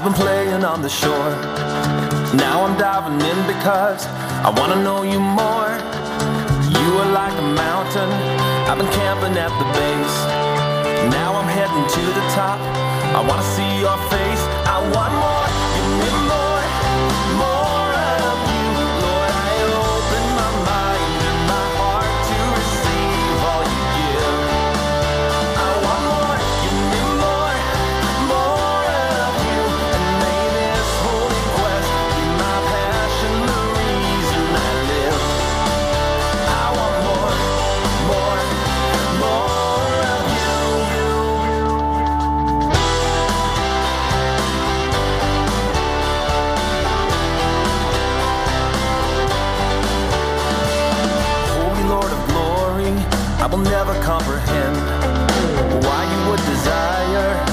I've been playing on the shore. Now I'm diving in because I wanna know you more. You are like a mountain. I've been camping at the base. Now I'm heading to the top. I wanna see your face. I want comprehend why you would desire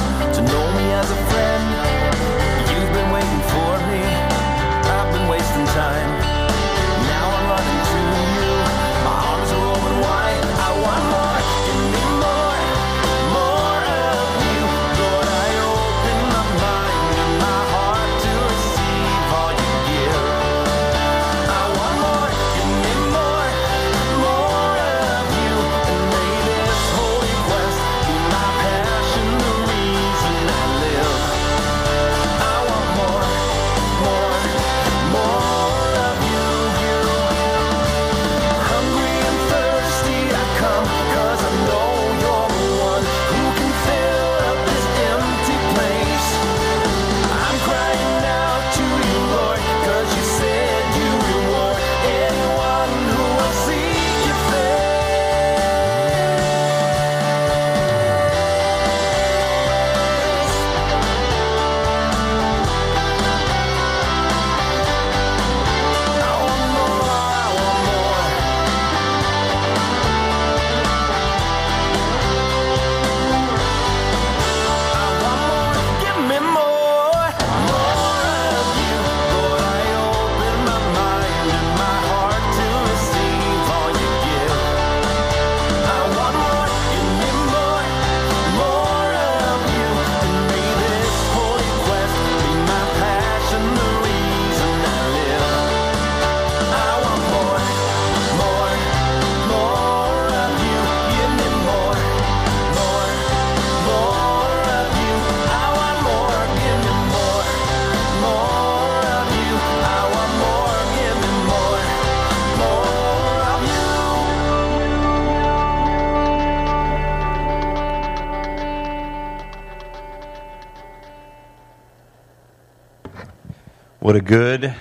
What a good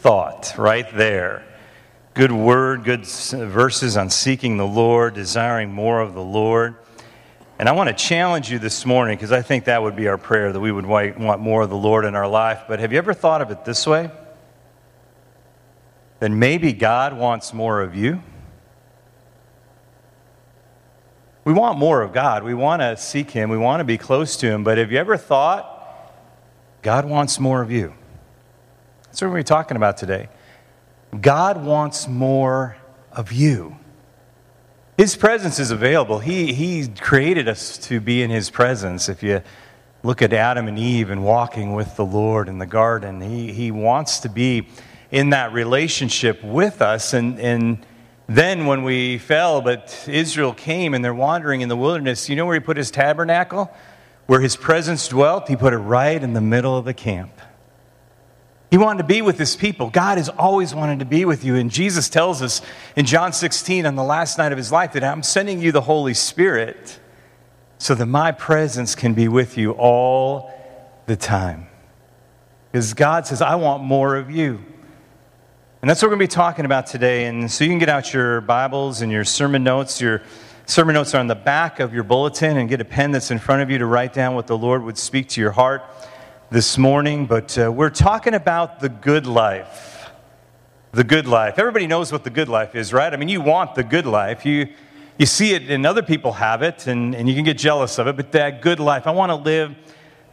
thought right there. Good word, good verses on seeking the Lord, desiring more of the Lord. And I want to challenge you this morning because I think that would be our prayer that we would want more of the Lord in our life. But have you ever thought of it this way? Then maybe God wants more of you? We want more of God. We want to seek Him. We want to be close to Him. But have you ever thought God wants more of you? That's what we're talking about today. God wants more of you. His presence is available. He, he created us to be in His presence. If you look at Adam and Eve and walking with the Lord in the garden, He, he wants to be in that relationship with us. And, and then when we fell, but Israel came and they're wandering in the wilderness, you know where He put His tabernacle? Where His presence dwelt? He put it right in the middle of the camp. He wanted to be with his people. God has always wanted to be with you. And Jesus tells us in John 16 on the last night of his life that I'm sending you the Holy Spirit so that my presence can be with you all the time. Because God says, I want more of you. And that's what we're going to be talking about today. And so you can get out your Bibles and your sermon notes. Your sermon notes are on the back of your bulletin and get a pen that's in front of you to write down what the Lord would speak to your heart this morning. But uh, we're talking about the good life. The good life. Everybody knows what the good life is, right? I mean, you want the good life. You, you see it and other people have it, and, and you can get jealous of it, but that good life, I want to live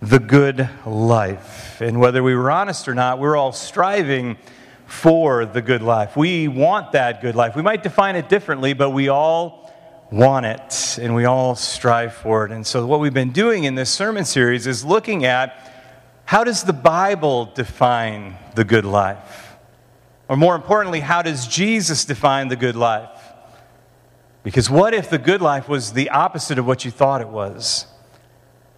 the good life. And whether we were honest or not, we're all striving for the good life. We want that good life. We might define it differently, but we all want it and we all strive for it. And so, what we've been doing in this sermon series is looking at how does the Bible define the good life? Or more importantly, how does Jesus define the good life? Because what if the good life was the opposite of what you thought it was?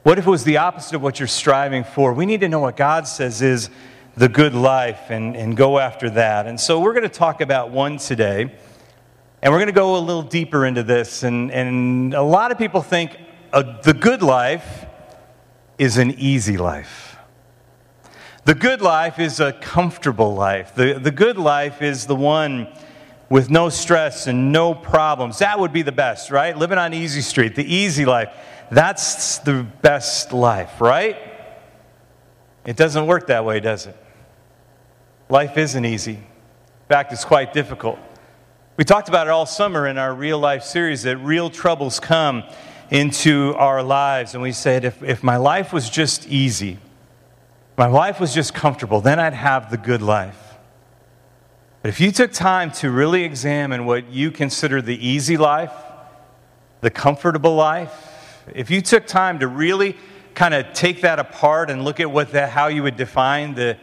What if it was the opposite of what you're striving for? We need to know what God says is the good life and, and go after that. And so we're going to talk about one today. And we're going to go a little deeper into this. And, and a lot of people think uh, the good life is an easy life. The good life is a comfortable life. The, the good life is the one with no stress and no problems. That would be the best, right? Living on Easy Street, the easy life. That's the best life, right? It doesn't work that way, does it? Life isn't easy. In fact, it's quite difficult. We talked about it all summer in our real life series that real troubles come into our lives. And we said, if, if my life was just easy, my life was just comfortable, then I'd have the good life. But if you took time to really examine what you consider the easy life, the comfortable life, if you took time to really kind of take that apart and look at what that, how you would define the,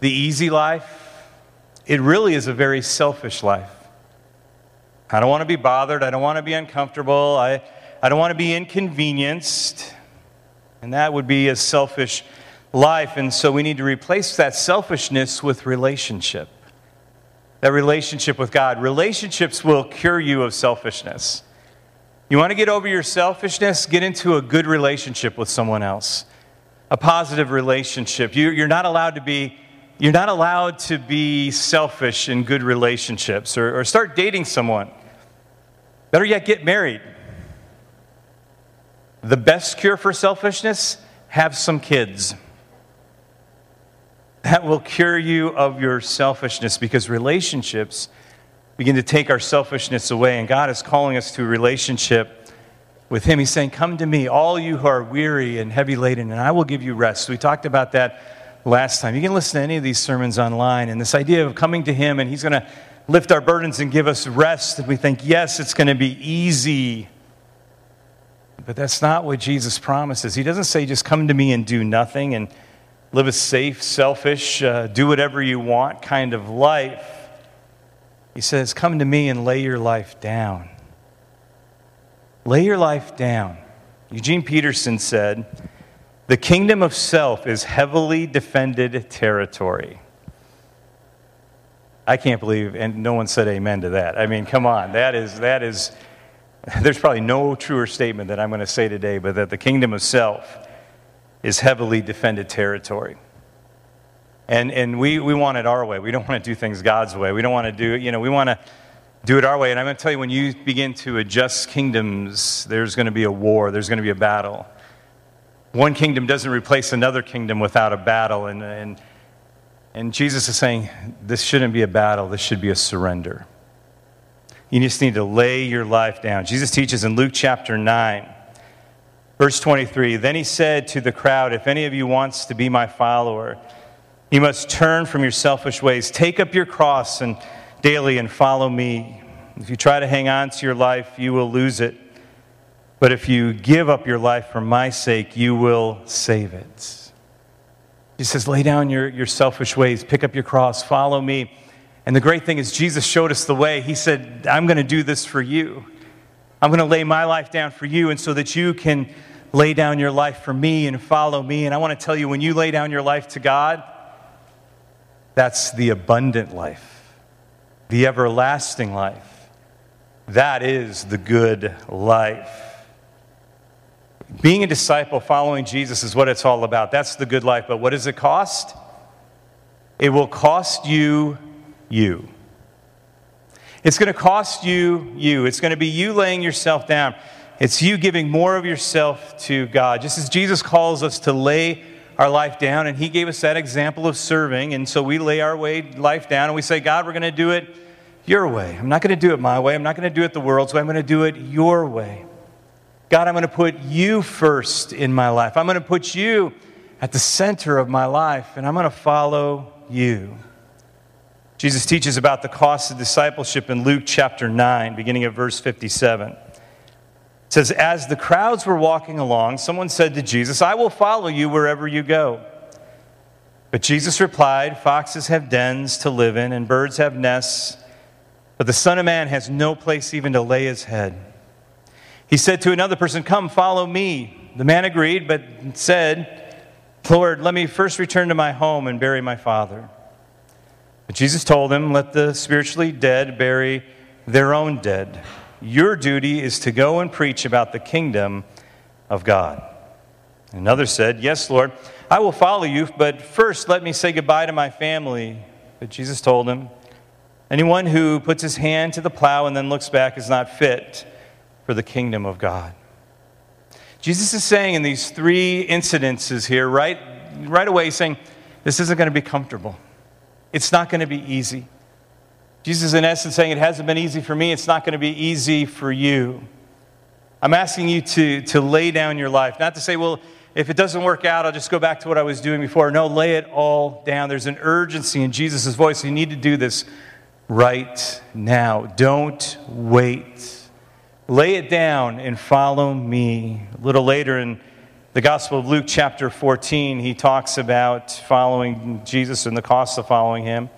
the easy life, it really is a very selfish life. I don't want to be bothered. I don't want to be uncomfortable. I, I don't want to be inconvenienced. And that would be a selfish life. And so we need to replace that selfishness with relationship. That relationship with God. Relationships will cure you of selfishness. You want to get over your selfishness? Get into a good relationship with someone else, a positive relationship. You, you're not allowed to be. You're not allowed to be selfish in good relationships or, or start dating someone. Better yet, get married. The best cure for selfishness? Have some kids that will cure you of your selfishness because relationships begin to take our selfishness away. And God is calling us to a relationship with Him. He's saying, Come to me, all you who are weary and heavy laden, and I will give you rest. We talked about that last time. You can listen to any of these sermons online. And this idea of coming to Him and He's going to lift our burdens and give us rest. And we think, yes, it's going to be easy. But that's not what Jesus promises. He doesn't say, just come to me and do nothing and live a safe, selfish, uh, do whatever you want kind of life. He says, Come to me and lay your life down. Lay your life down. Eugene Peterson said, The kingdom of self is heavily defended territory. I can't believe, and no one said amen to that. I mean, come on, that is, that is, there's probably no truer statement that I'm going to say today, but that the kingdom of self is heavily defended territory. And, and we, we want it our way. We don't want to do things God's way. We don't want to do, it, you know, we want to do it our way. And I'm going to tell you, when you begin to adjust kingdoms, there's going to be a war, there's going to be a battle. One kingdom doesn't replace another kingdom without a battle. And, and, and Jesus is saying, this shouldn't be a battle, this should be a surrender. You just need to lay your life down. Jesus teaches in Luke chapter 9 Verse 23 Then he said to the crowd, If any of you wants to be my follower, you must turn from your selfish ways. Take up your cross and daily and follow me. If you try to hang on to your life, you will lose it. But if you give up your life for my sake, you will save it. He says, Lay down your, your selfish ways, pick up your cross, follow me. And the great thing is, Jesus showed us the way. He said, I'm going to do this for you. I'm going to lay my life down for you, and so that you can lay down your life for me and follow me. And I want to tell you, when you lay down your life to God, that's the abundant life, the everlasting life. That is the good life. Being a disciple, following Jesus, is what it's all about. That's the good life. But what does it cost? It will cost you you. It's going to cost you you. It's going to be you laying yourself down. It's you giving more of yourself to God. Just as Jesus calls us to lay our life down, and He gave us that example of serving, and so we lay our way, life down and we say, God, we're going to do it your way. I'm not going to do it my way. I'm not going to do it the world's way. I'm going to do it your way. God, I'm going to put you first in my life. I'm going to put you at the center of my life, and I'm going to follow you. Jesus teaches about the cost of discipleship in Luke chapter 9, beginning at verse 57 says, As the crowds were walking along, someone said to Jesus, I will follow you wherever you go. But Jesus replied, Foxes have dens to live in, and birds have nests, but the Son of Man has no place even to lay his head. He said to another person, Come, follow me. The man agreed, but said, Lord, let me first return to my home and bury my father. But Jesus told him, Let the spiritually dead bury their own dead. Your duty is to go and preach about the kingdom of God. Another said, Yes, Lord, I will follow you, but first let me say goodbye to my family. But Jesus told him, Anyone who puts his hand to the plow and then looks back is not fit for the kingdom of God. Jesus is saying in these three incidences here, right, right away, saying, This isn't going to be comfortable. It's not going to be easy. Jesus is in essence saying, It hasn't been easy for me, it's not going to be easy for you. I'm asking you to, to lay down your life, not to say, Well, if it doesn't work out, I'll just go back to what I was doing before. No, lay it all down. There's an urgency in Jesus' voice. You need to do this right now. Don't wait. Lay it down and follow me. A little later in the Gospel of Luke, chapter 14, he talks about following Jesus and the cost of following him.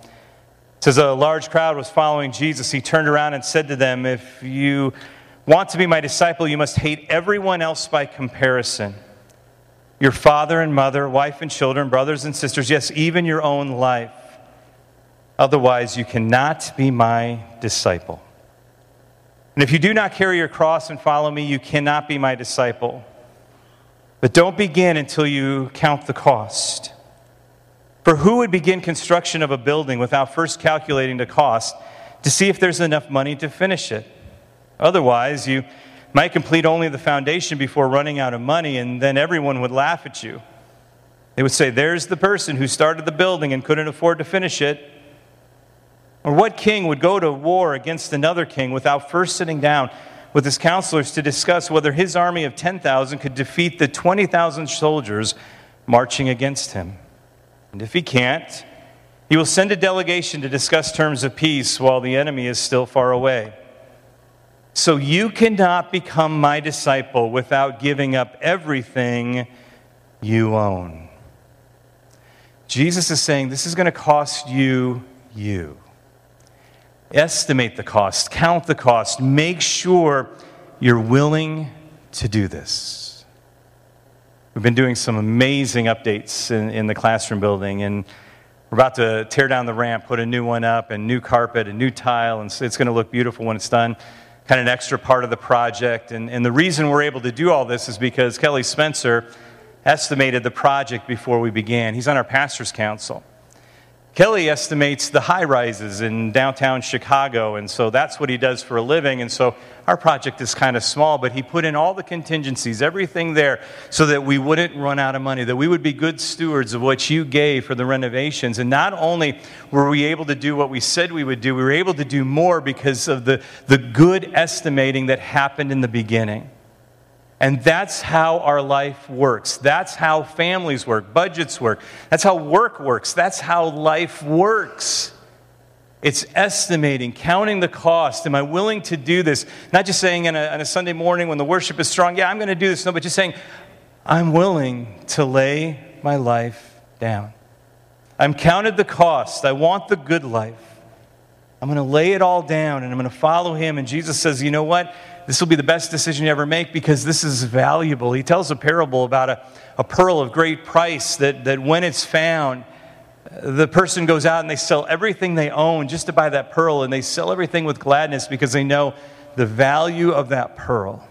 Says a large crowd was following Jesus. He turned around and said to them, If you want to be my disciple, you must hate everyone else by comparison your father and mother, wife and children, brothers and sisters, yes, even your own life. Otherwise, you cannot be my disciple. And if you do not carry your cross and follow me, you cannot be my disciple. But don't begin until you count the cost. For who would begin construction of a building without first calculating the cost to see if there's enough money to finish it? Otherwise, you might complete only the foundation before running out of money, and then everyone would laugh at you. They would say, There's the person who started the building and couldn't afford to finish it. Or what king would go to war against another king without first sitting down with his counselors to discuss whether his army of 10,000 could defeat the 20,000 soldiers marching against him? And if he can't, he will send a delegation to discuss terms of peace while the enemy is still far away. So you cannot become my disciple without giving up everything you own. Jesus is saying this is going to cost you you. Estimate the cost, count the cost, make sure you're willing to do this. We've been doing some amazing updates in, in the classroom building, and we're about to tear down the ramp, put a new one up, and new carpet, and new tile, and it's going to look beautiful when it's done kind of an extra part of the project. And, and the reason we're able to do all this is because Kelly Spencer estimated the project before we began. He's on our pastor's council. Kelly estimates the high rises in downtown Chicago, and so that's what he does for a living. And so our project is kind of small, but he put in all the contingencies, everything there, so that we wouldn't run out of money, that we would be good stewards of what you gave for the renovations. And not only were we able to do what we said we would do, we were able to do more because of the, the good estimating that happened in the beginning. And that's how our life works. That's how families work, budgets work. That's how work works. That's how life works. It's estimating, counting the cost. Am I willing to do this? Not just saying on a, on a Sunday morning when the worship is strong, yeah, I'm going to do this. No, but just saying, I'm willing to lay my life down. I'm counted the cost. I want the good life. I'm going to lay it all down and I'm going to follow him. And Jesus says, you know what? This will be the best decision you ever make because this is valuable. He tells a parable about a, a pearl of great price that, that when it's found, the person goes out and they sell everything they own just to buy that pearl, and they sell everything with gladness because they know the value of that pearl.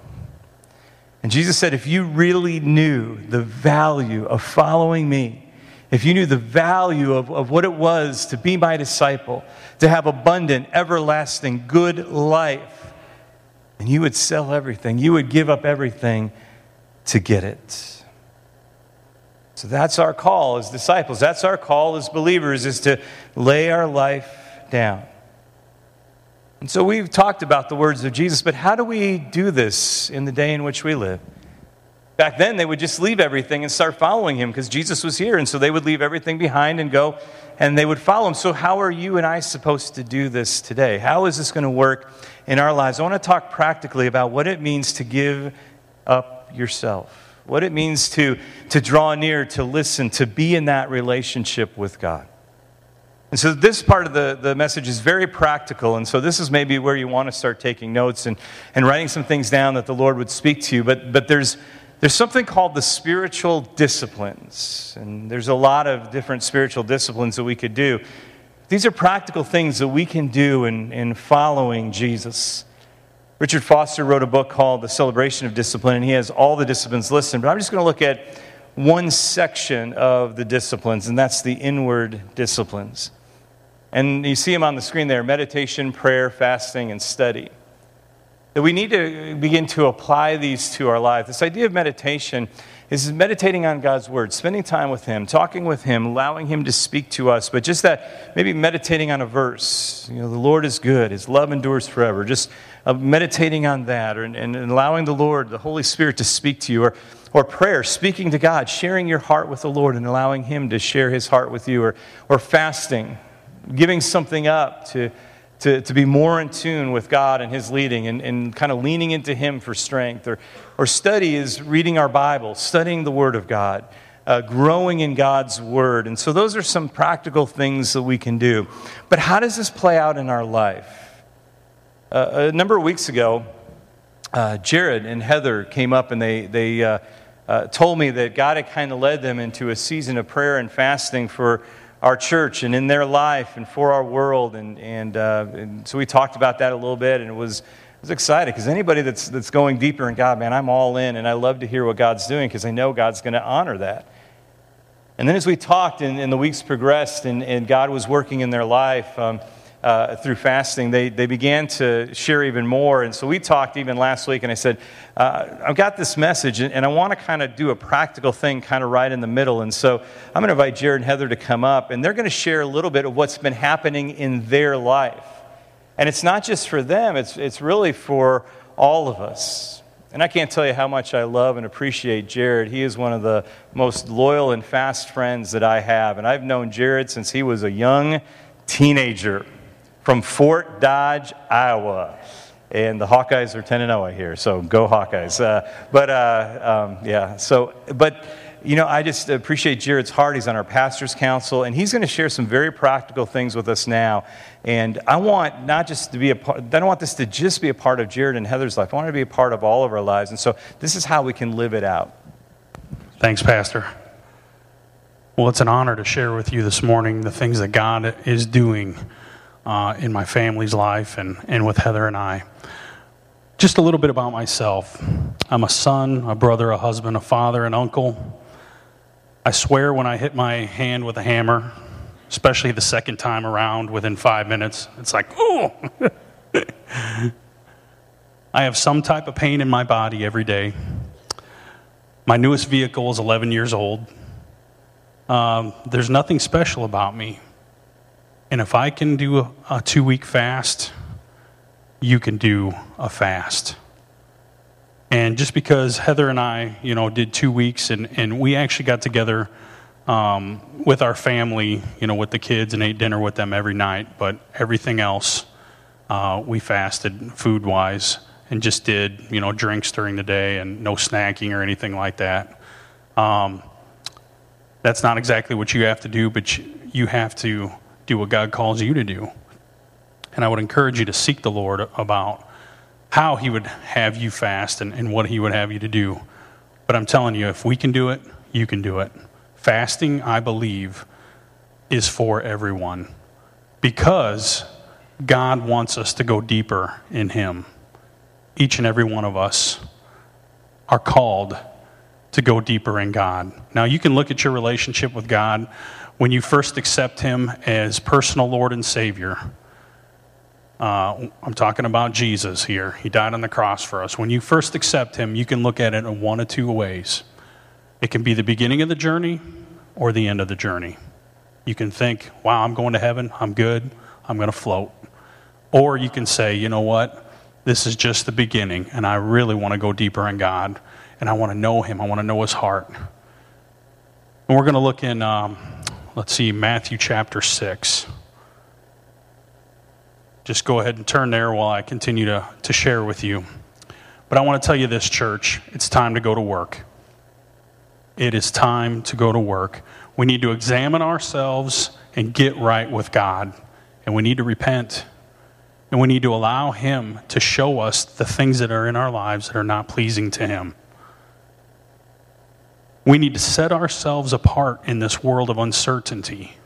And Jesus said, if you really knew the value of following me, if you knew the value of, of what it was to be my disciple, to have abundant, everlasting, good life, and you would sell everything. You would give up everything to get it. So that's our call as disciples. That's our call as believers is to lay our life down. And so we've talked about the words of Jesus, but how do we do this in the day in which we live? Back then, they would just leave everything and start following him because Jesus was here. And so they would leave everything behind and go and they would follow him. So, how are you and I supposed to do this today? How is this going to work in our lives? I want to talk practically about what it means to give up yourself. what it means to, to draw near, to listen, to be in that relationship with God. And so this part of the, the message is very practical. And so this is maybe where you want to start taking notes and, and writing some things down that the Lord would speak to you. But, but there's, there's something called the spiritual disciplines. And there's a lot of different spiritual disciplines that we could do. These are practical things that we can do in, in following Jesus. Richard Foster wrote a book called The Celebration of Discipline, and he has all the disciplines listed. But I'm just going to look at one section of the disciplines, and that's the inward disciplines. And you see them on the screen there meditation, prayer, fasting, and study. That we need to begin to apply these to our life. This idea of meditation is meditating on God's Word, spending time with Him, talking with Him, allowing Him to speak to us. But just that, maybe meditating on a verse. You know, the Lord is good, His love endures forever. Just uh, meditating on that or, and, and allowing the Lord, the Holy Spirit, to speak to you. Or, or prayer, speaking to God, sharing your heart with the Lord and allowing Him to share His heart with you. Or, or fasting giving something up to, to, to be more in tune with God and His leading and, and kind of leaning into Him for strength. Or, or study is reading our Bible, studying the Word of God, uh, growing in God's Word. And so those are some practical things that we can do. But how does this play out in our life? Uh, a number of weeks ago, uh, Jared and Heather came up and they, they uh, uh, told me that God had kind of led them into a season of prayer and fasting for our church and in their life and for our world. And, and, uh, and so we talked about that a little bit, and it was, it was exciting because anybody that's, that's going deeper in God, man, I'm all in, and I love to hear what God's doing because I know God's going to honor that. And then as we talked and, and the weeks progressed and, and God was working in their life, um, uh, through fasting, they, they began to share even more. And so we talked even last week, and I said, uh, I've got this message, and, and I want to kind of do a practical thing kind of right in the middle. And so I'm going to invite Jared and Heather to come up, and they're going to share a little bit of what's been happening in their life. And it's not just for them, it's, it's really for all of us. And I can't tell you how much I love and appreciate Jared. He is one of the most loyal and fast friends that I have. And I've known Jared since he was a young teenager from Fort Dodge, Iowa. And the Hawkeyes are 10 and 0, I hear, so go Hawkeyes. Uh, but uh, um, yeah, so, but you know, I just appreciate Jared's heart. He's on our pastor's council, and he's going to share some very practical things with us now. And I want not just to be a part, I don't want this to just be a part of Jared and Heather's life. I want it to be a part of all of our lives. And so this is how we can live it out. Thanks, Pastor. Well, it's an honor to share with you this morning the things that God is doing uh, in my family's life and, and with Heather and I. Just a little bit about myself I'm a son, a brother, a husband, a father, an uncle. I swear when I hit my hand with a hammer, especially the second time around within five minutes, it's like, oh! I have some type of pain in my body every day. My newest vehicle is 11 years old. Um, there's nothing special about me. And if I can do a, two week fast, you can do a fast. And just because Heather and I, you know, did two weeks and, and we actually got together um, with our family, you know, with the kids and ate dinner with them every night, but everything else uh, we fasted food wise and just did, you know, drinks during the day and no snacking or anything like that. Um, that's not exactly what you have to do, but you have to do what God calls you to do. And I would encourage you to seek the Lord about how He would have you fast and, and what He would have you to do. But I'm telling you, if we can do it, you can do it. Fasting, I believe, is for everyone because God wants us to go deeper in Him. Each and every one of us are called to go deeper in God. Now, you can look at your relationship with God when you first accept Him as personal Lord and Savior. Uh, I'm talking about Jesus here. He died on the cross for us. When you first accept Him, you can look at it in one of two ways. It can be the beginning of the journey or the end of the journey. You can think, wow, I'm going to heaven. I'm good. I'm going to float. Or you can say, you know what? This is just the beginning, and I really want to go deeper in God, and I want to know Him. I want to know His heart. And we're going to look in um, Let's see, Matthew chapter 6. Just go ahead and turn there while I continue to, to share with you. But I want to tell you this, church it's time to go to work. it is time to go to work. We need to examine ourselves and get right with God. And we need to repent. And we need to allow Him to show us the things that are in our lives that are not pleasing to Him. We need to set ourselves apart in this world of uncertainty.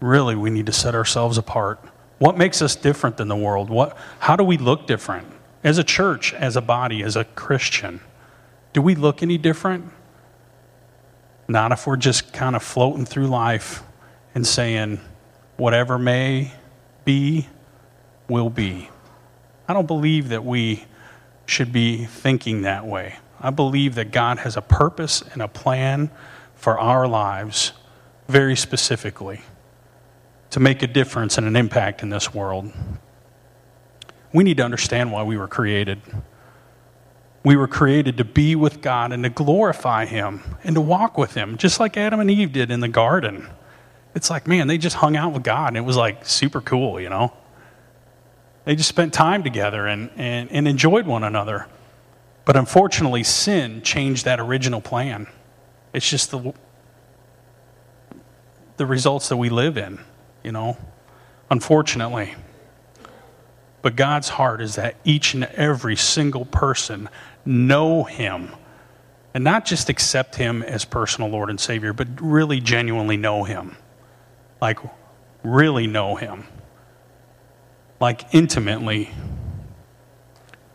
Really, we need to set ourselves apart. What makes us different than the world? What, how do we look different? As a church, as a body, as a Christian, do we look any different? Not if we're just kind of floating through life and saying, whatever may be, will be. I don't believe that we should be thinking that way. I believe that God has a purpose and a plan for our lives very specifically to make a difference and an impact in this world. We need to understand why we were created. We were created to be with God and to glorify Him and to walk with Him, just like Adam and Eve did in the garden. It's like, man, they just hung out with God and it was like super cool, you know? They just spent time together and, and, and enjoyed one another. But unfortunately, sin changed that original plan. It's just the, the results that we live in, you know, unfortunately. But God's heart is that each and every single person know Him and not just accept Him as personal Lord and Savior, but really genuinely know Him. Like, really know Him. Like, intimately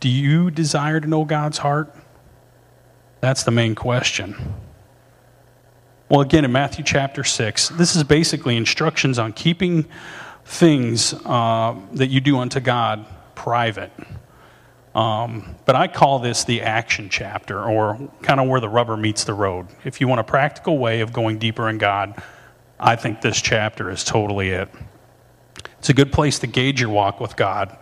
do you desire to know God's heart? That's the main question. Well, again, in Matthew chapter 6, this is basically instructions on keeping things uh, that you do unto God private. Um, but I call this the action chapter, or kind of where the rubber meets the road. If you want a practical way of going deeper in God, I think this chapter is totally it. It's a good place to gauge your walk with God.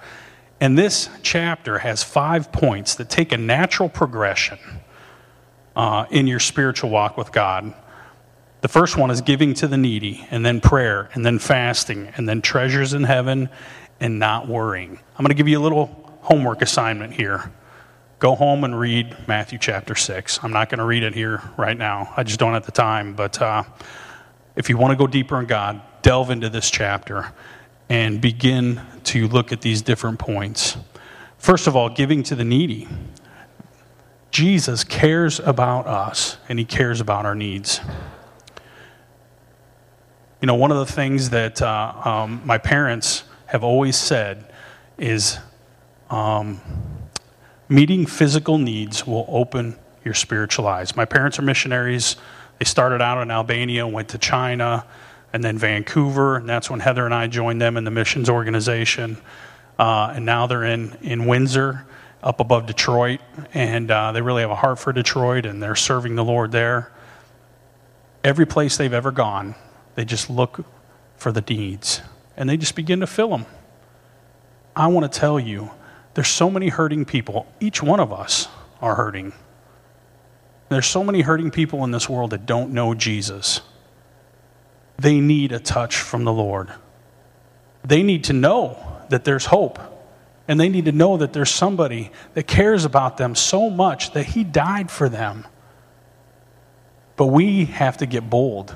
And this chapter has five points that take a natural progression uh, in your spiritual walk with God. The first one is giving to the needy, and then prayer, and then fasting, and then treasures in heaven, and not worrying. I'm going to give you a little homework assignment here. Go home and read Matthew chapter 6. I'm not going to read it here right now, I just don't have the time. But uh, if you want to go deeper in God, delve into this chapter and begin to look at these different points. First of all, giving to the needy. Jesus cares about us and he cares about our needs. You know, one of the things that uh, um, my parents have always said is um, meeting physical needs will open your spiritual eyes. My parents are missionaries. They started out in Albania, went to China, and then Vancouver, and that's when Heather and I joined them in the missions organization. Uh, and now they're in, in Windsor, up above Detroit, and uh, they really have a heart for Detroit, and they're serving the Lord there. Every place they've ever gone, they just look for the needs, and they just begin to fill them. I want to tell you, there's so many hurting people. Each one of us are hurting. There's so many hurting people in this world that don't know Jesus they need a touch from the Lord. They need to know that there's hope. And they need to know that there's somebody that cares about them so much that He died for them. But we have to get bold.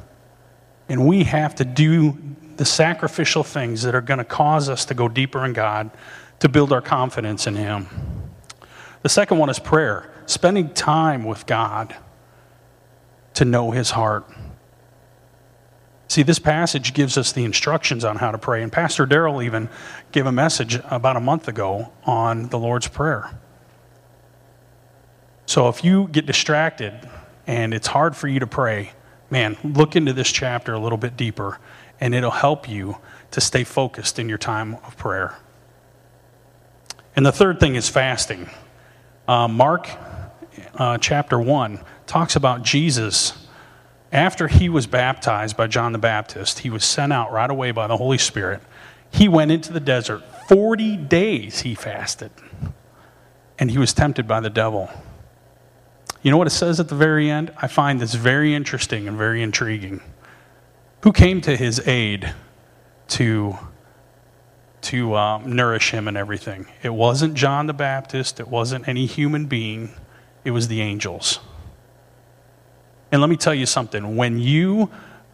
And we have to do the sacrificial things that are going to cause us to go deeper in God, to build our confidence in Him. The second one is prayer, spending time with God to know His heart. See, this passage gives us the instructions on how to pray. And Pastor Darrell even gave a message about a month ago on the Lord's Prayer. So if you get distracted and it's hard for you to pray, man, look into this chapter a little bit deeper, and it'll help you to stay focused in your time of prayer. And the third thing is fasting. Uh, Mark uh, chapter 1 talks about Jesus after he was baptized by John the Baptist, he was sent out right away by the Holy Spirit. He went into the desert. 40 days he fasted. And he was tempted by the devil. You know what it says at the very end? I find this very interesting and very intriguing. Who came to his aid to, to um, nourish him and everything? It wasn't John the Baptist, it wasn't any human being, it was the angels. And let me tell you something when you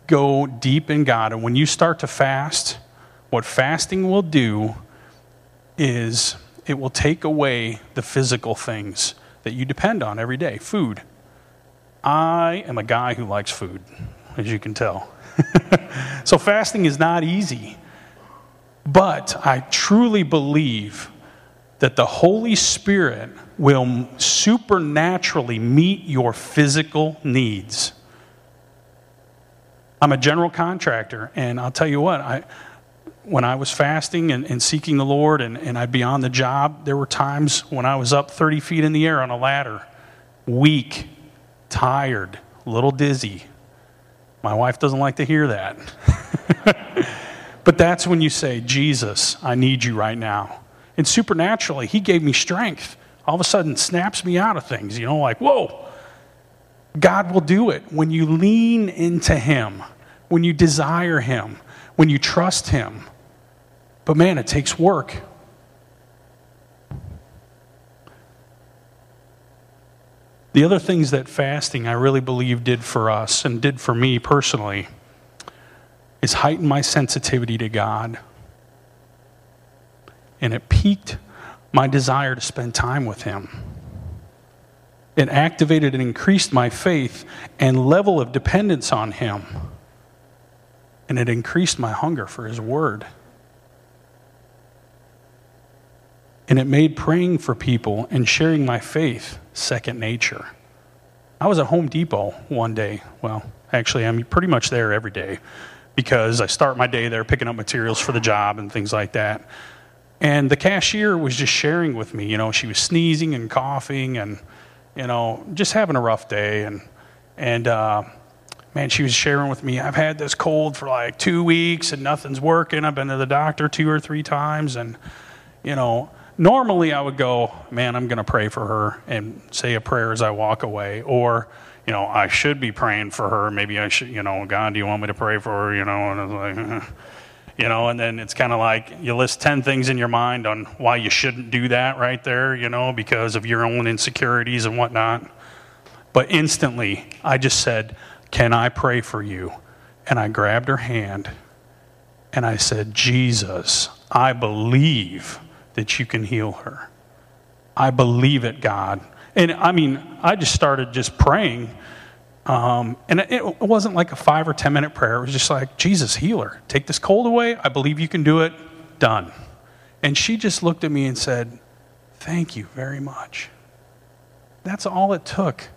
go deep in God and when you start to fast, what fasting will do is it will take away the physical things that you depend on every day food. I am a guy who likes food, as you can tell. so fasting is not easy. But I truly believe that the Holy Spirit will supernaturally meet your physical needs. I'm a general contractor, and I'll tell you what, I, when I was fasting and, and seeking the Lord and, and I'd be on the job, there were times when I was up 30 feet in the air on a ladder, weak, tired, a little dizzy. My wife doesn't like to hear that. but that's when you say, Jesus, I need you right now. And supernaturally, He gave me strength. All of a sudden, snaps me out of things, you know, like, whoa. God will do it when you lean into Him, when you desire Him, when you trust Him. But man, it takes work. The other things that fasting, I really believe, did for us and did for me personally is heighten my sensitivity to God. And it piqued my desire to spend time with Him. It activated and increased my faith and level of dependence on Him. And it increased my hunger for His Word. And it made praying for people and sharing my faith second nature. I was at Home Depot one day. Well, actually, I'm pretty much there every day because I start my day there picking up materials for the job and things like that. And the cashier was just sharing with me, you know, she was sneezing and coughing and, you know, just having a rough day. And, and, uh, man, she was sharing with me, I've had this cold for like two weeks and nothing's working. I've been to the doctor two or three times. And, you know, normally I would go, man, I'm going to pray for her and say a prayer as I walk away. Or, you know, I should be praying for her. Maybe I should, you know, God, do you want me to pray for her? You know, and I was like, you know, and then it's kind of like you list 10 things in your mind on why you shouldn't do that right there, you know, because of your own insecurities and whatnot. But instantly, I just said, Can I pray for you? And I grabbed her hand and I said, Jesus, I believe that you can heal her. I believe it, God. And I mean, I just started just praying. Um, and it wasn't like a five or 10 minute prayer. It was just like, Jesus, healer, take this cold away. I believe you can do it. Done. And she just looked at me and said, Thank you very much. That's all it took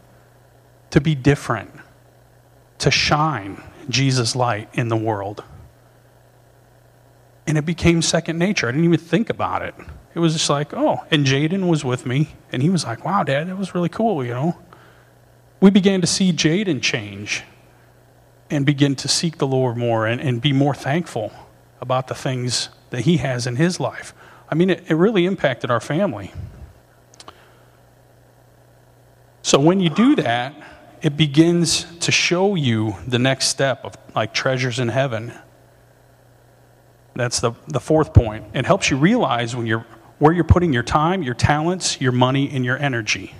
to be different, to shine Jesus' light in the world. And it became second nature. I didn't even think about it. It was just like, oh, and Jaden was with me, and he was like, wow, Dad, that was really cool, you know. We began to see Jaden change and begin to seek the Lord more and, and be more thankful about the things that he has in his life. I mean, it, it really impacted our family. So when you do that, it begins to show you the next step of like treasures in heaven that's the, the fourth point. It helps you realize when you're, where you're putting your time, your talents, your money, and your energy.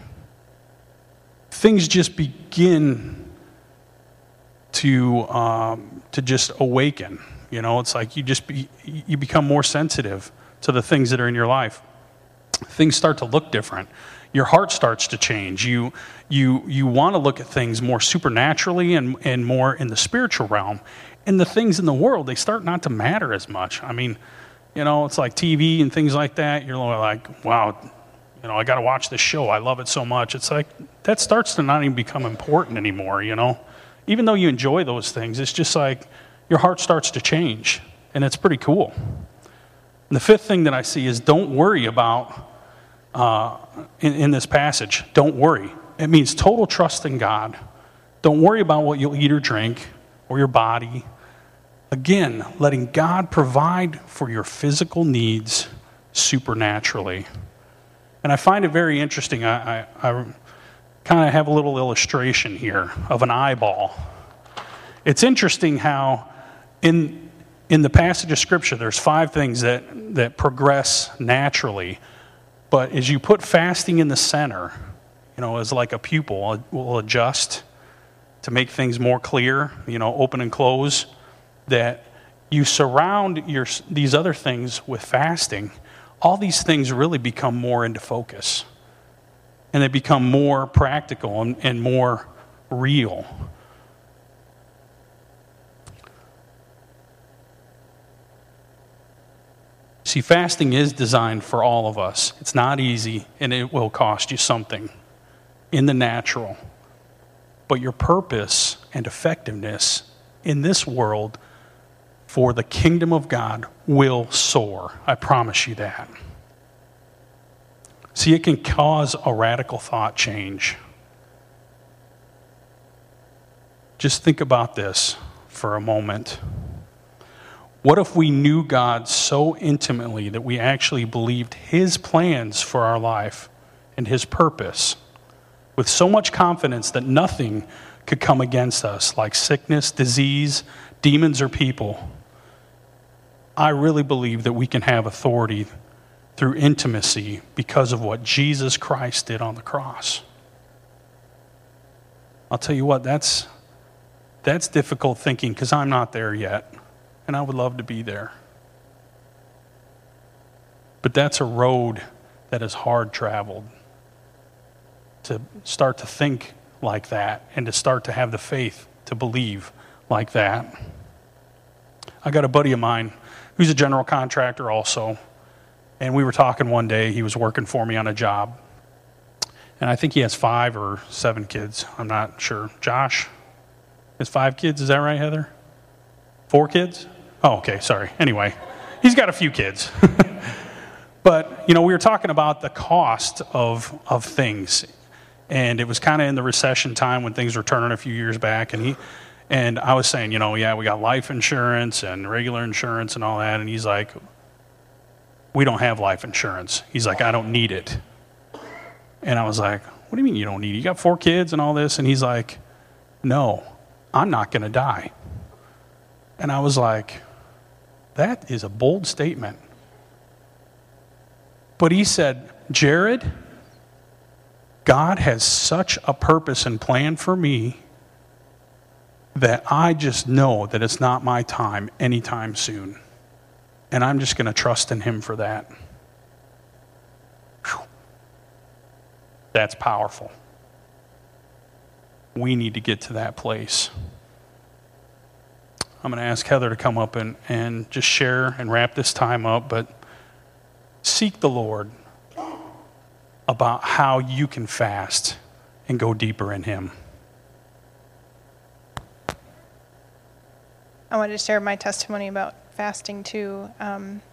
Things just begin to, um, to just awaken. You know, it's like you just be, you become more sensitive to the things that are in your life. Things start to look different. Your heart starts to change. You, you, you want to look at things more supernaturally and, and more in the spiritual realm and the things in the world, they start not to matter as much. I mean, you know, it's like TV and things like that. You're like, wow, you know, I got to watch this show. I love it so much. It's like that starts to not even become important anymore, you know? Even though you enjoy those things, it's just like your heart starts to change, and it's pretty cool. And the fifth thing that I see is don't worry about, uh, in, in this passage, don't worry. It means total trust in God. Don't worry about what you'll eat or drink or your body Again, letting God provide for your physical needs supernaturally. And I find it very interesting. I, I, I kind of have a little illustration here of an eyeball. It's interesting how in, in the passage of Scripture, there's five things that, that progress naturally. But as you put fasting in the center, you know, as like a pupil will adjust to make things more clear, you know, open and close, that you surround your, these other things with fasting, all these things really become more into focus. And they become more practical and, and more real. See, fasting is designed for all of us. It's not easy, and it will cost you something in the natural. But your purpose and effectiveness in this world for the kingdom of God will soar. I promise you that. See, it can cause a radical thought change. Just think about this for a moment. What if we knew God so intimately that we actually believed His plans for our life and His purpose with so much confidence that nothing could come against us, like sickness, disease, demons, or people? I really believe that we can have authority through intimacy because of what Jesus Christ did on the cross. I'll tell you what, that's, that's difficult thinking because I'm not there yet and I would love to be there. But that's a road that is hard traveled. To start to think like that and to start to have the faith to believe like that. I got a buddy of mine who's a general contractor also. And we were talking one day. He was working for me on a job. And I think he has five or seven kids. I'm not sure. Josh has five kids. Is that right, Heather? Four kids? Oh, okay, sorry. Anyway, he's got a few kids. but, you know, we were talking about the cost of, of things. And it was kind of in the recession time when things were turning a few years back. And he, and I was saying, you know, yeah, we got life insurance and regular insurance and all that. And he's like, we don't have life insurance. He's like, I don't need it. And I was like, what do you mean you don't need it? You got four kids and all this? And he's like, no, I'm not going to die. And I was like, that is a bold statement. But he said, Jared, God has such a purpose and plan for me that I just know that it's not my time anytime soon. And I'm just going to trust in Him for that. Whew. That's powerful. We need to get to that place. I'm going to ask Heather to come up and, and just share and wrap this time up, but seek the Lord about how you can fast and go deeper in Him. I wanted to share my testimony about fasting too. Um,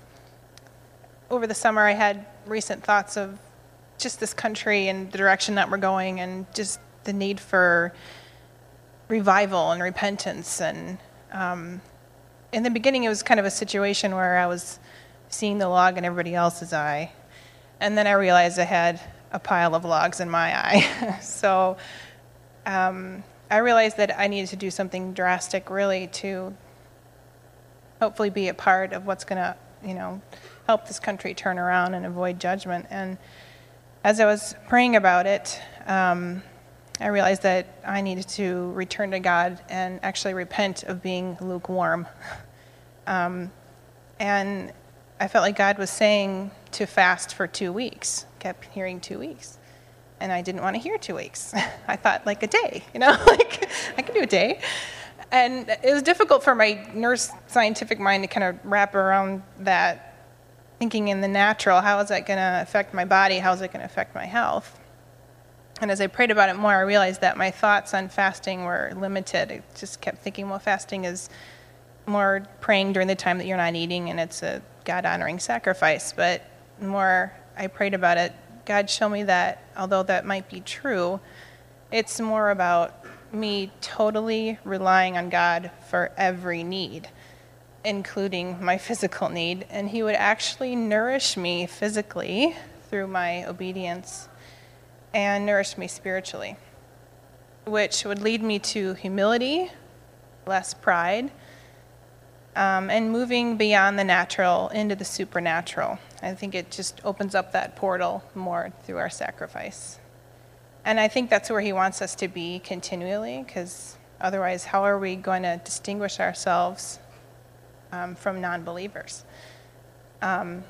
over the summer, I had recent thoughts of just this country and the direction that we're going, and just the need for revival and repentance and um, in the beginning, it was kind of a situation where I was seeing the log in everybody else's eye. And then I realized I had a pile of logs in my eye. so um, I realized that I needed to do something drastic, really, to hopefully be a part of what's going to, you know, help this country turn around and avoid judgment. And as I was praying about it, um, I realized that I needed to return to God and actually repent of being lukewarm. Um, and I felt like God was saying to fast for two weeks. Kept hearing two weeks. And I didn't want to hear two weeks. I thought like a day, you know, like I can do a day. And it was difficult for my nurse scientific mind to kind of wrap around that thinking in the natural. How is that going to affect my body? How is it going to affect my health? And as I prayed about it more, I realized that my thoughts on fasting were limited. I just kept thinking, well, fasting is more praying during the time that you're not eating, and it's a God honoring sacrifice. But more I prayed about it, God showed me that although that might be true, it's more about me totally relying on God for every need, including my physical need. And He would actually nourish me physically through my obedience and nourish me spiritually, which would lead me to humility, less pride, um, and moving beyond the natural into the supernatural. I think it just opens up that portal more through our sacrifice. And I think that's where he wants us to be continually, because Otherwise, how are we going to distinguish ourselves um, from non believers? Um,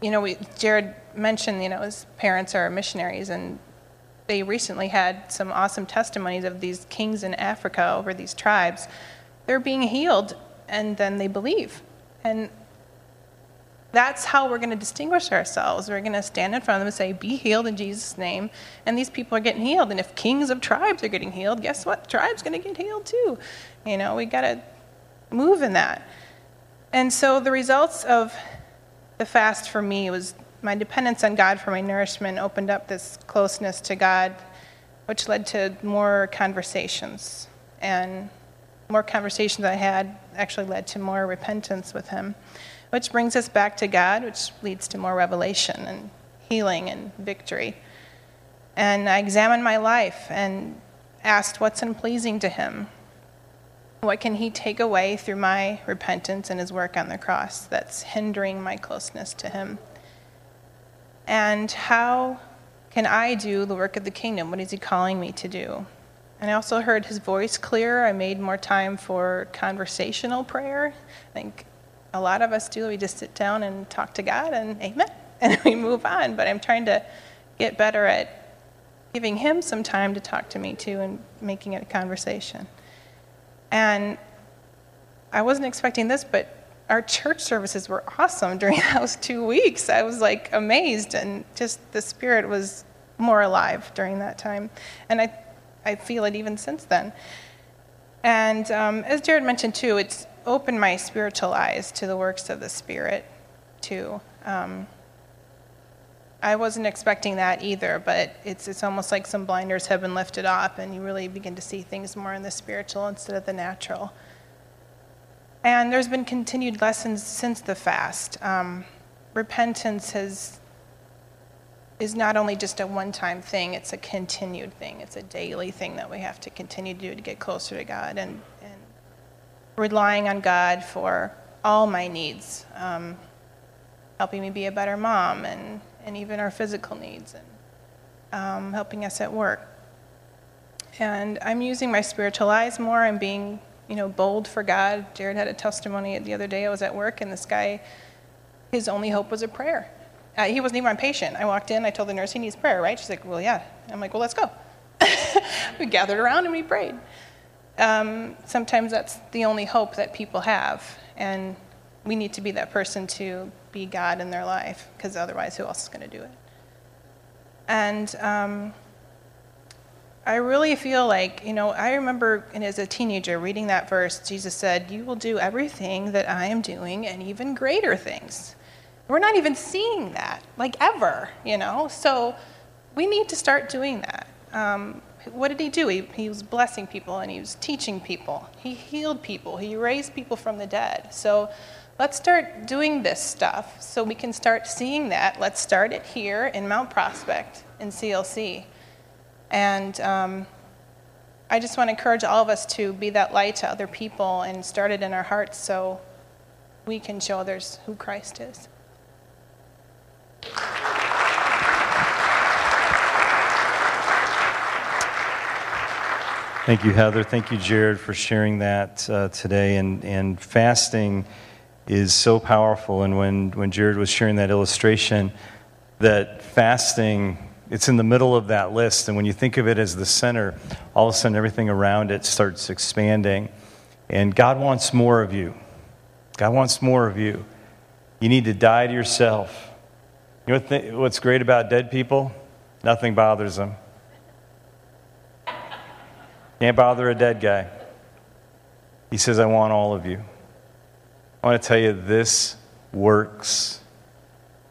you know, we, Jared mentioned, you know, his parents are missionaries, and they recently had some awesome testimonies of these kings in Africa over these tribes. They're being healed, and then they believe. And that's how we're going to distinguish ourselves. We're going to stand in front of them and say, Be healed in Jesus' name. And these people are getting healed. And if kings of tribes are getting healed, guess what? Tribes going to get healed too. You know, we got to move in that. And so the results of the fast for me was my dependence on God for my nourishment opened up this closeness to God, which led to more conversations. And more conversations I had actually led to more repentance with Him, which brings us back to God, which leads to more revelation and healing and victory. And I examined my life and asked what's unpleasing to Him. What can He take away through my repentance and His work on the cross that's hindering my closeness to Him? And how can I do the work of the kingdom? What is He calling me to do? And I also heard His voice clearer. I made more time for conversational prayer. I think a lot of us do. We just sit down and talk to God and amen, and we move on. But I'm trying to get better at giving Him some time to talk to me too and making it a conversation. And I wasn't expecting this, but our church services were awesome during those two weeks. I was like amazed, and just the Spirit was more alive during that time. And I, I feel it even since then. And um, as Jared mentioned too, it's opened my spiritual eyes to the works of the Spirit too. Um, I wasn't expecting that either, but it's, it's almost like some blinders have been lifted off, and you really begin to see things more in the spiritual instead of the natural. And there's been continued lessons since the fast. Um, repentance has, is not only just a one time thing, it's a continued thing. It's a daily thing that we have to continue to do to get closer to God and relying on God for all my needs, um, helping me be a better mom and and even our physical needs, and um, helping us at work. And I'm using my spiritual eyes more. I'm being, you know, bold for God. Jared had a testimony the other day. I was at work, and this guy, his only hope was a prayer. Uh, he wasn't even my patient. I walked in. I told the nurse he needs prayer, right? She's like, "Well, yeah." I'm like, "Well, let's go." we gathered around and we prayed. Um, sometimes that's the only hope that people have, and we need to be that person to be God in their life, because otherwise, who else is going to do it? And um, I really feel like, you know, I remember as a teenager reading that verse, Jesus said, You will do everything that I am doing and even greater things. We're not even seeing that, like ever, you know? So we need to start doing that. Um, what did he do? He, he was blessing people and he was teaching people. He healed people. He raised people from the dead. So let's start doing this stuff so we can start seeing that. Let's start it here in Mount Prospect in CLC. And um, I just want to encourage all of us to be that light to other people and start it in our hearts so we can show others who Christ is. Thank you, Heather. Thank you, Jared, for sharing that uh, today. And, and fasting is so powerful. And when, when Jared was sharing that illustration, that fasting, it's in the middle of that list. And when you think of it as the center, all of a sudden everything around it starts expanding. And God wants more of you. God wants more of you. You need to die to yourself. You know what's great about dead people? Nothing bothers them. Can't bother a dead guy. He says, I want all of you. I want to tell you this works.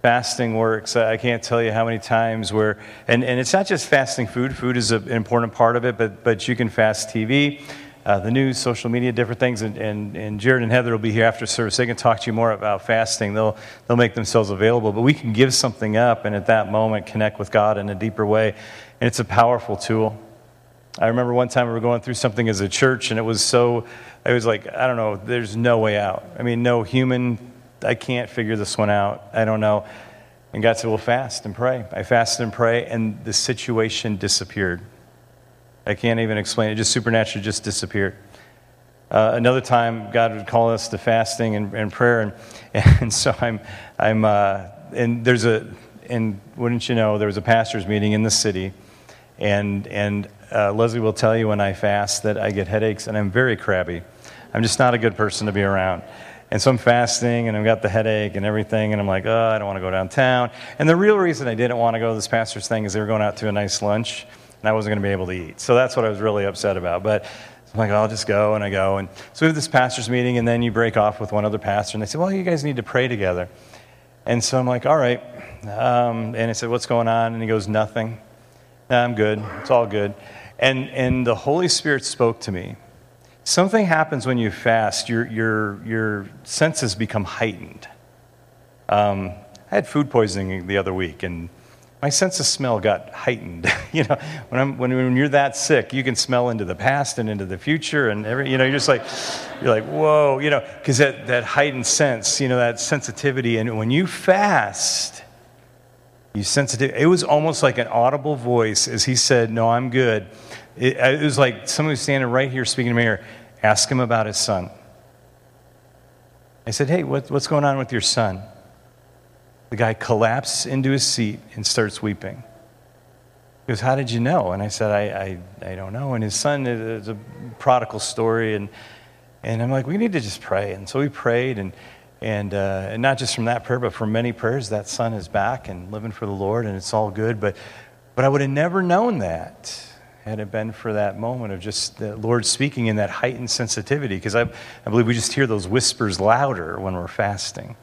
Fasting works. I can't tell you how many times where, and, and it's not just fasting food, food is an important part of it, but, but you can fast TV, uh, the news, social media, different things. And, and, and Jared and Heather will be here after service. They can talk to you more about fasting. They'll, they'll make themselves available. But we can give something up and at that moment connect with God in a deeper way. And it's a powerful tool. I remember one time we were going through something as a church, and it was so, I was like, I don't know, there's no way out. I mean, no human, I can't figure this one out. I don't know. And God said, Well, fast and pray. I fasted and pray, and the situation disappeared. I can't even explain it. Just supernaturally just disappeared. Uh, another time, God would call us to fasting and, and prayer, and, and so I'm, I'm, uh, and there's a, and wouldn't you know, there was a pastors' meeting in the city, and and uh, Leslie will tell you when I fast that I get headaches, and I'm very crabby. I'm just not a good person to be around. And so I'm fasting, and I've got the headache and everything, and I'm like, oh, I don't want to go downtown. And the real reason I didn't want to go to this pastor's thing is they were going out to a nice lunch, and I wasn't going to be able to eat. So that's what I was really upset about. But I'm like, I'll just go, and I go. And so we have this pastor's meeting, and then you break off with one other pastor, and they say, well, you guys need to pray together. And so I'm like, all right. Um, and I said, what's going on? And he goes, nothing. I'm good. It's all good. And, and the Holy Spirit spoke to me. Something happens when you fast, your, your, your senses become heightened. Um, I had food poisoning the other week, and my sense of smell got heightened. you know, when, I'm, when, when you're that sick, you can smell into the past and into the future, and every, you know, you're just like, you're like, whoa, you know, because that, that heightened sense, you know, that sensitivity. And when you fast, you sensitive. It was almost like an audible voice as he said, No, I'm good. It, uh, it was like somebody was standing right here speaking to me here. Ask him about his son. I said, Hey, what, what's going on with your son? The guy collapses into his seat and starts weeping. He goes, How did you know? And I said, I, I, I don't know. And his son is a prodigal story. And, and I'm like, We need to just pray. And so we prayed. And and, uh, and not just from that prayer, but from many prayers, that son is back and living for the Lord, and it's all good. But, but I would have never known that had it been for that moment of just the Lord speaking in that heightened sensitivity, because I, I believe we just hear those whispers louder when we're fasting.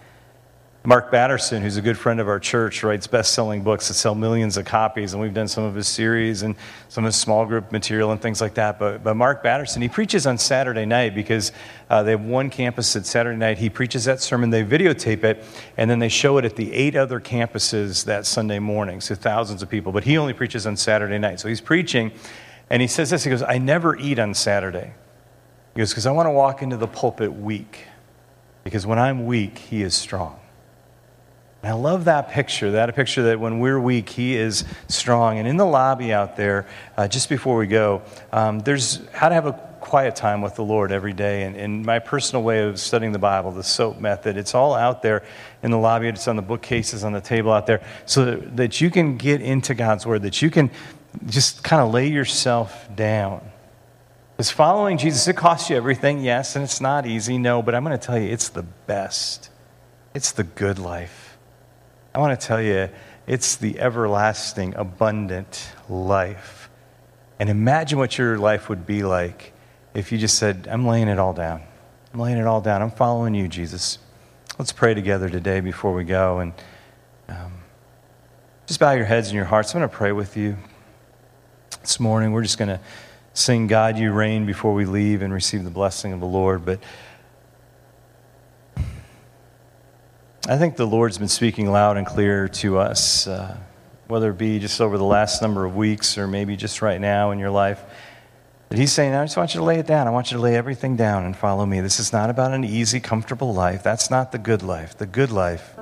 Mark Batterson, who's a good friend of our church, writes best selling books that sell millions of copies, and we've done some of his series and some of his small group material and things like that. But, but Mark Batterson, he preaches on Saturday night because uh, they have one campus at Saturday night. He preaches that sermon, they videotape it, and then they show it at the eight other campuses that Sunday morning, so thousands of people. But he only preaches on Saturday night. So he's preaching, and he says this He goes, I never eat on Saturday. He goes, because I want to walk into the pulpit weak, because when I'm weak, he is strong. And I love that picture, that picture that when we're weak, He is strong. And in the lobby out there, uh, just before we go, um, there's how to have a quiet time with the Lord every day. And, and my personal way of studying the Bible, the SOAP method, it's all out there in the lobby. It's on the bookcases on the table out there so that, that you can get into God's Word, that you can just kind of lay yourself down. Because following Jesus, it costs you everything, yes, and it's not easy, no, but I'm going to tell you, it's the best. It's the good life. I want to tell you, it's the everlasting, abundant life. And imagine what your life would be like if you just said, I'm laying it all down. I'm laying it all down. I'm following you, Jesus. Let's pray together today before we go. And um, just bow your heads and your hearts. I'm going to pray with you this morning. We're just going to sing God, You Reign before we leave and receive the blessing of the Lord. But I think the Lord's been speaking loud and clear to us, uh, whether it be just over the last number of weeks or maybe just right now in your life. But He's saying, I just want you to lay it down. I want you to lay everything down and follow me. This is not about an easy, comfortable life. That's not the good life. The good life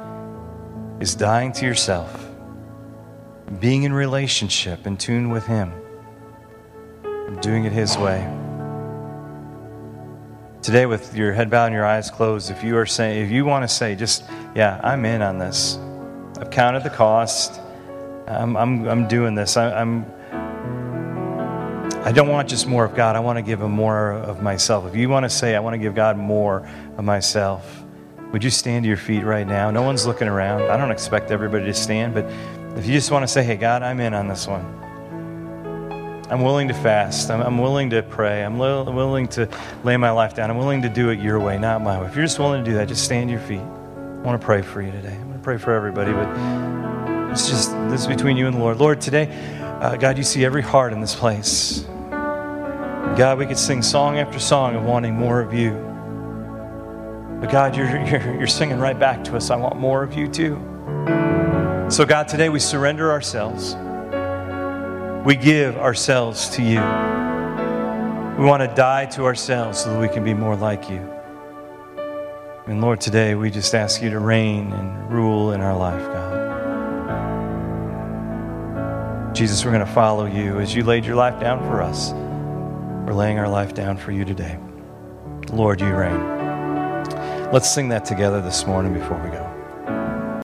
is dying to yourself, being in relationship, in tune with Him, doing it His way. Today, with your head bowed and your eyes closed, if you are saying, if you want to say, just, yeah, I'm in on this. I've counted the cost. I'm, I'm, I'm doing this. I, I'm, I don't want just more of God. I want to give Him more of myself. If you want to say, I want to give God more of myself, would you stand to your feet right now? No one's looking around. I don't expect everybody to stand, but if you just want to say, hey, God, I'm in on this one. I'm willing to fast. I'm, I'm willing to pray. I'm li- willing to lay my life down. I'm willing to do it your way, not my way. If you're just willing to do that, just stand your feet. I want to pray for you today. I'm going to pray for everybody, but it's just this is between you and the Lord. Lord, today, uh, God, you see every heart in this place. God, we could sing song after song of wanting more of you. But God, you're, you're, you're singing right back to us. I want more of you too. So, God, today we surrender ourselves. We give ourselves to you. We want to die to ourselves so that we can be more like you. And Lord, today we just ask you to reign and rule in our life, God. Jesus, we're going to follow you as you laid your life down for us. We're laying our life down for you today. Lord, you reign. Let's sing that together this morning before we go.